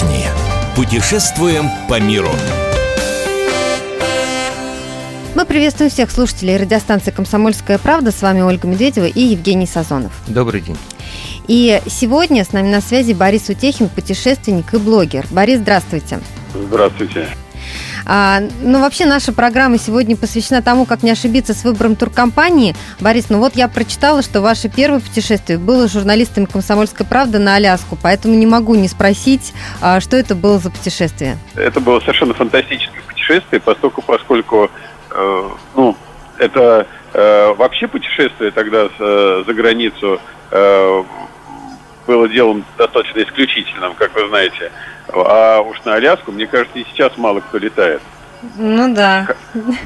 отдохни. Путешествуем по миру. Мы приветствуем всех слушателей радиостанции «Комсомольская правда». С вами Ольга Медведева и Евгений Сазонов. Добрый день. И сегодня с нами на связи Борис Утехин, путешественник и блогер. Борис, здравствуйте. Здравствуйте. А, ну, вообще, наша программа сегодня посвящена тому, как не ошибиться с выбором туркомпании. Борис, ну вот я прочитала, что ваше первое путешествие было журналистами «Комсомольской правды» на Аляску, поэтому не могу не спросить, а, что это было за путешествие. Это было совершенно фантастическое путешествие, поскольку, поскольку э, ну, это э, вообще путешествие тогда э, за границу э, было делом достаточно исключительным, как вы знаете. А уж на Аляску, мне кажется, и сейчас мало кто летает. Ну да.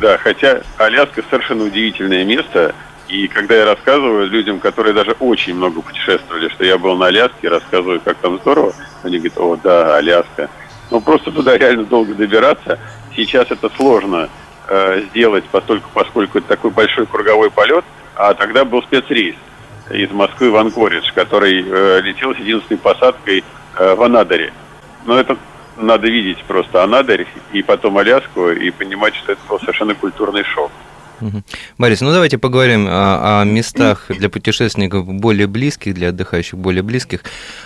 Да, хотя Аляска совершенно удивительное место. И когда я рассказываю людям, которые даже очень много путешествовали, что я был на Аляске, рассказываю, как там здорово, они говорят, о, да, Аляска. Ну, просто туда реально долго добираться. Сейчас это сложно э, сделать, поскольку, поскольку это такой большой круговой полет, а тогда был спецрейс из Москвы в Анкоридж, который э, летел с единственной посадкой э, в Анадыре. Но это надо видеть просто Анадырь и потом Аляску и понимать, что это был совершенно культурный шок. Борис, ну давайте поговорим о, о местах для путешественников более близких, для отдыхающих более близких.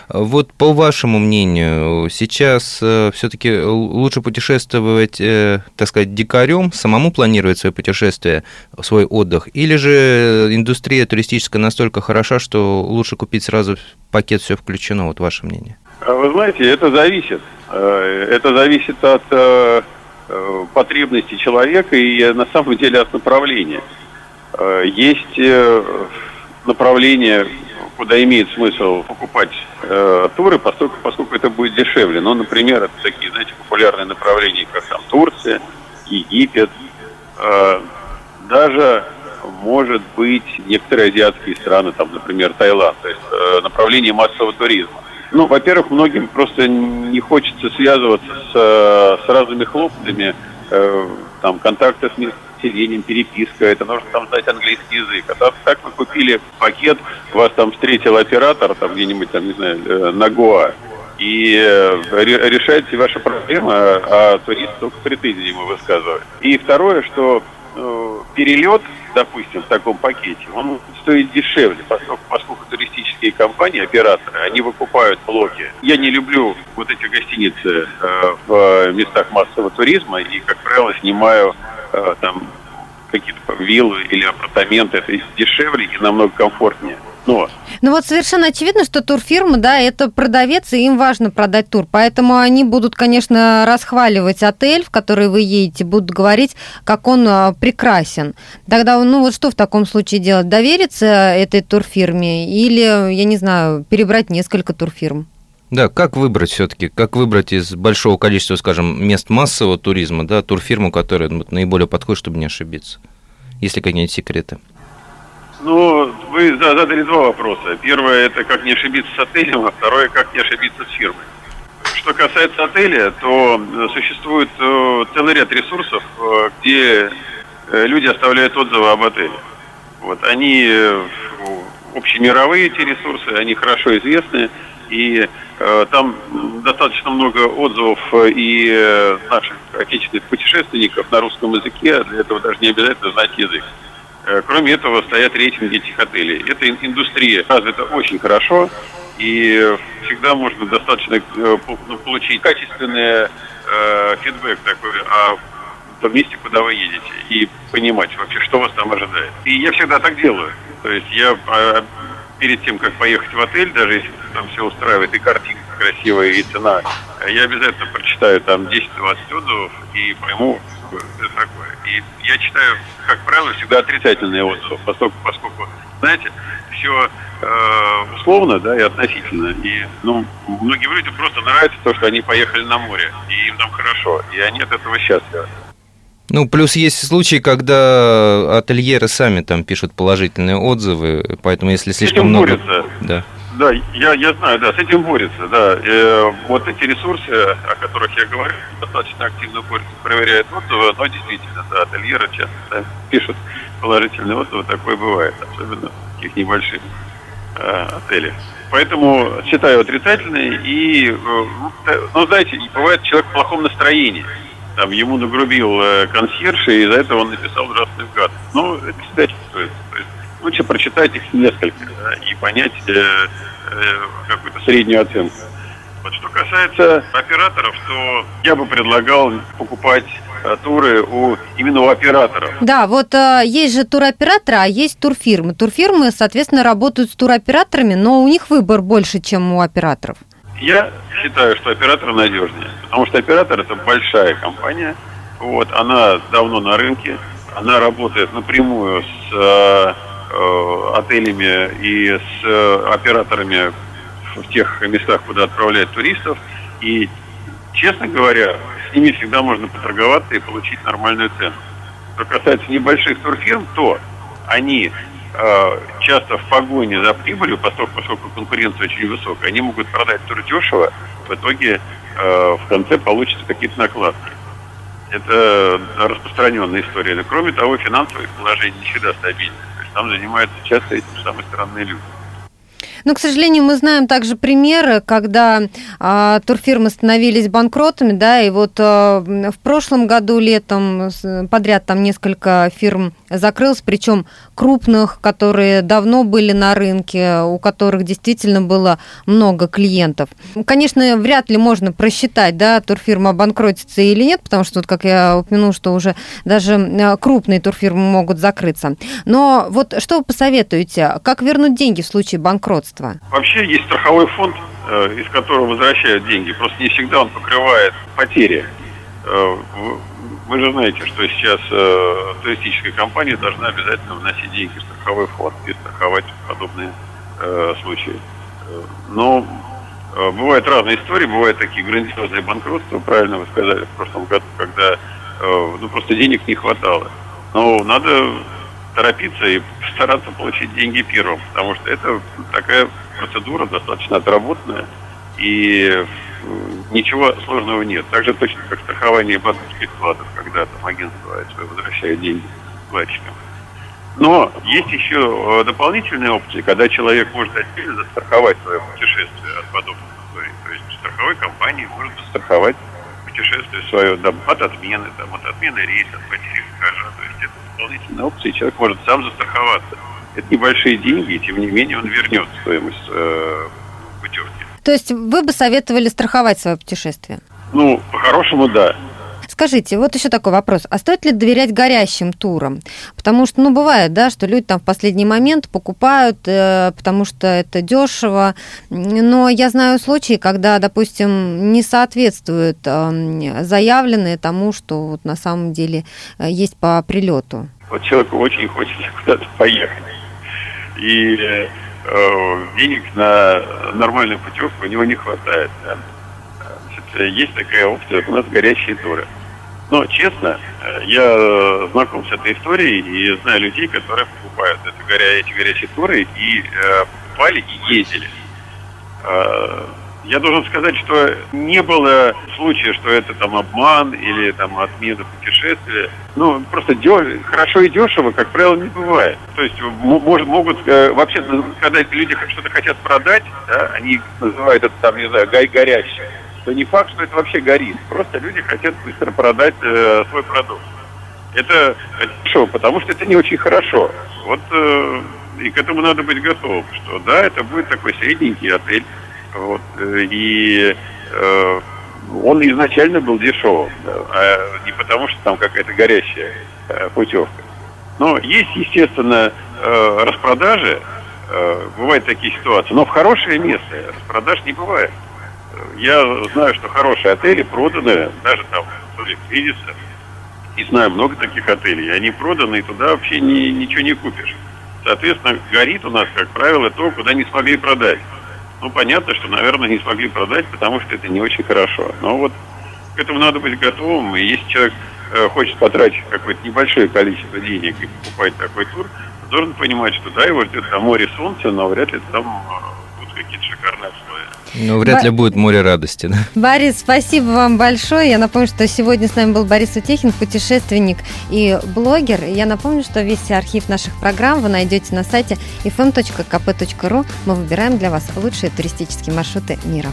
Вот по вашему мнению, сейчас э, все-таки лучше путешествовать, э, так сказать, дикарем, самому планировать свое путешествие, свой отдых, или же индустрия туристическая настолько хороша, что лучше купить сразу пакет все включено, вот ваше мнение? А вы знаете, это зависит. Э, это зависит от э, э, потребностей человека и на самом деле от направления. Есть направление, куда имеет смысл покупать туры, поскольку, поскольку это будет дешевле. Ну, например, это такие, знаете, популярные направления, как там Турция, Египет, даже может быть некоторые азиатские страны, там, например, Таиланд, то есть направление массового туризма. Ну, во-первых, многим просто не хочется связываться с, э, с разными хлопотами, э, там, контакты с населением, переписка, это нужно там знать английский язык. А так, так вы купили пакет, вас там встретил оператор, там где-нибудь, там, не знаю, э, на Гоа, и э, решаете ваши проблемы, а, а турист только претензии ему высказывает. И второе, что э, перелет, допустим, в таком пакете, он стоит дешевле, поскольку, поскольку туристические компании, операторы, они выкупают блоки. Я не люблю вот эти гостиницы э, в местах массового туризма и, как правило, снимаю э, там какие-то виллы или апартаменты. Это дешевле и намного комфортнее. Но ну вот совершенно очевидно, что турфирма, да, это продавец, и им важно продать тур. Поэтому они будут, конечно, расхваливать отель, в который вы едете, будут говорить, как он а, прекрасен. Тогда, ну вот что в таком случае делать? Довериться этой турфирме или, я не знаю, перебрать несколько турфирм? Да, как выбрать все-таки, как выбрать из большого количества, скажем, мест массового туризма, да, турфирму, которая наиболее подходит, чтобы не ошибиться? Есть ли какие-нибудь секреты? Ну, вы задали два вопроса. Первое, это как не ошибиться с отелем, а второе, как не ошибиться с фирмой. Что касается отеля, то э, существует э, целый ряд ресурсов, э, где люди оставляют отзывы об отеле. Вот они общемировые эти ресурсы, они хорошо известны, и э, там достаточно много отзывов и э, наших отечественных путешественников на русском языке, для этого даже не обязательно знать язык. Э, кроме этого, стоят рейтинги этих отелей. Эта индустрия развита очень хорошо, и всегда можно достаточно э, ну, получить качественный э, фидбэк такой о том месте, куда вы едете, и понимать вообще, что вас там ожидает. И я всегда так делаю. То есть я а, перед тем, как поехать в отель, даже если там все устраивает, и картинка красивая, и цена, я обязательно прочитаю там 10-20 отзывов и пойму, что это такое. И я читаю, как правило, всегда отрицательные отзывы, поскольку, поскольку знаете, все э, условно, да, и относительно. И, ну, многим людям просто нравится то, что они поехали на море, и им там хорошо, и они от этого счастливы. Ну, плюс есть случаи, когда ательеры сами там пишут положительные отзывы, поэтому если слишком много... Борются. Да. Да, я, я знаю, да, с этим борется, да. Э, вот эти ресурсы, о которых я говорю, достаточно активно борются, проверяют отзывы, но действительно, да, ательеры часто да, пишут положительные отзывы, такое бывает, особенно в таких небольших э, отелях. поэтому считаю отрицательной. И, ну, знаете, бывает человек в плохом настроении. Там ему нагрубил консьерж, и из-за этого он написал ужасный гад. Ну, это чувствуется. То есть лучше прочитать их несколько да, и понять э, э, какую-то среднюю оценку. Вот что касается операторов, то я бы предлагал покупать э, туры у, именно у операторов. Да, вот э, есть же туроператоры, а есть турфирмы. Турфирмы, соответственно, работают с туроператорами, но у них выбор больше, чем у операторов. Я считаю, что оператор надежнее, потому что оператор это большая компания, вот, она давно на рынке, она работает напрямую с э, Э, отелями и с э, операторами в тех местах, куда отправляют туристов. И, честно говоря, с ними всегда можно поторговаться и получить нормальную цену. Что касается небольших турфирм, то они часто в погоне за прибылью, поскольку, конкуренция очень высокая, они могут продать дешево, в итоге э, в конце получатся какие-то накладки. Это распространенная история. Кроме того, финансовое положение не всегда стабильное там занимаются часто эти самые странные люди. Но, к сожалению, мы знаем также примеры, когда а, турфирмы становились банкротами, да, и вот а, в прошлом году летом подряд там несколько фирм закрылось, причем крупных, которые давно были на рынке, у которых действительно было много клиентов. Конечно, вряд ли можно просчитать, да, турфирма обанкротится или нет, потому что, вот, как я упомянула, что уже даже крупные турфирмы могут закрыться. Но вот что вы посоветуете, как вернуть деньги в случае банкротства? Вообще есть страховой фонд, э, из которого возвращают деньги. Просто не всегда он покрывает потери. Э, вы же знаете, что сейчас э, туристическая компания должна обязательно вносить деньги в страховой фонд и страховать подобные случаи. Но бывают разные истории, бывают такие грандиозные банкротства, правильно вы сказали в прошлом году, когда ну, просто денег не хватало. Но надо торопиться и стараться получить деньги первым, потому что это такая процедура достаточно отработанная, и ничего сложного нет. Так же точно, как страхование банковских вкладов, когда там агентство возвращает деньги вкладчикам. Но есть еще э, дополнительные опции, когда человек может отдельно застраховать свое путешествие от подобных историй. То есть страховой компании может застраховать путешествие свое там, от отмены, там, от отмены рейса, от потери багажа. То есть это дополнительные опции, человек может сам застраховаться. Это небольшие деньги, и тем не менее он вернет стоимость э, путевки. То есть вы бы советовали страховать свое путешествие? Ну, по-хорошему, да. Скажите, вот еще такой вопрос. А стоит ли доверять горящим турам? Потому что, ну, бывает, да, что люди там в последний момент покупают, э, потому что это дешево. Но я знаю случаи, когда, допустим, не соответствует э, заявленное тому, что вот на самом деле э, есть по прилету. Вот человеку очень хочется куда-то поехать. И Э, денег на нормальную путевку у него не хватает. Да? Значит, есть такая опция, у нас горячие туры. Но, честно, э, я знаком с этой историей и знаю людей, которые покупают это, горя, эти горячие туры и э, покупали и ездили. Э, я должен сказать, что не было случая, что это там обман или там отмена путешествия. Ну, просто деш... хорошо и дешево, как правило, не бывает. То есть может, могут, э, вообще, когда люди что-то хотят продать, да, они называют это там, не знаю, гай то не факт, что это вообще горит. Просто люди хотят быстро продать э, свой продукт. Это дешево, потому что это не очень хорошо. Вот э, и к этому надо быть готовым, что да, это будет такой средненький отель вот, э, и э, он изначально был дешевым, а не потому, что там какая-то горящая э, путевка. Но есть, естественно, э, распродажи, э, бывают такие ситуации, но в хорошее место распродаж не бывает. Я знаю, что хорошие отели проданы, даже там в кризиса, и знаю много таких отелей, они проданы, и туда вообще ни, ничего не купишь. Соответственно, горит у нас, как правило, то, куда не смогли продать. Ну, понятно, что, наверное, не смогли продать, потому что это не очень хорошо. Но вот к этому надо быть готовым. И если человек э, хочет потратить какое-то небольшое количество денег и покупать такой тур, должен понимать, что да, его ждет на море солнце, но вряд ли там э, будут какие-то шикарные. Ну, вряд ли будет море радости, да? Борис, спасибо вам большое. Я напомню, что сегодня с нами был Борис Утехин, путешественник и блогер. Я напомню, что весь архив наших программ вы найдете на сайте fm.kp.ru. Мы выбираем для вас лучшие туристические маршруты мира.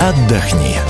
Отдохни.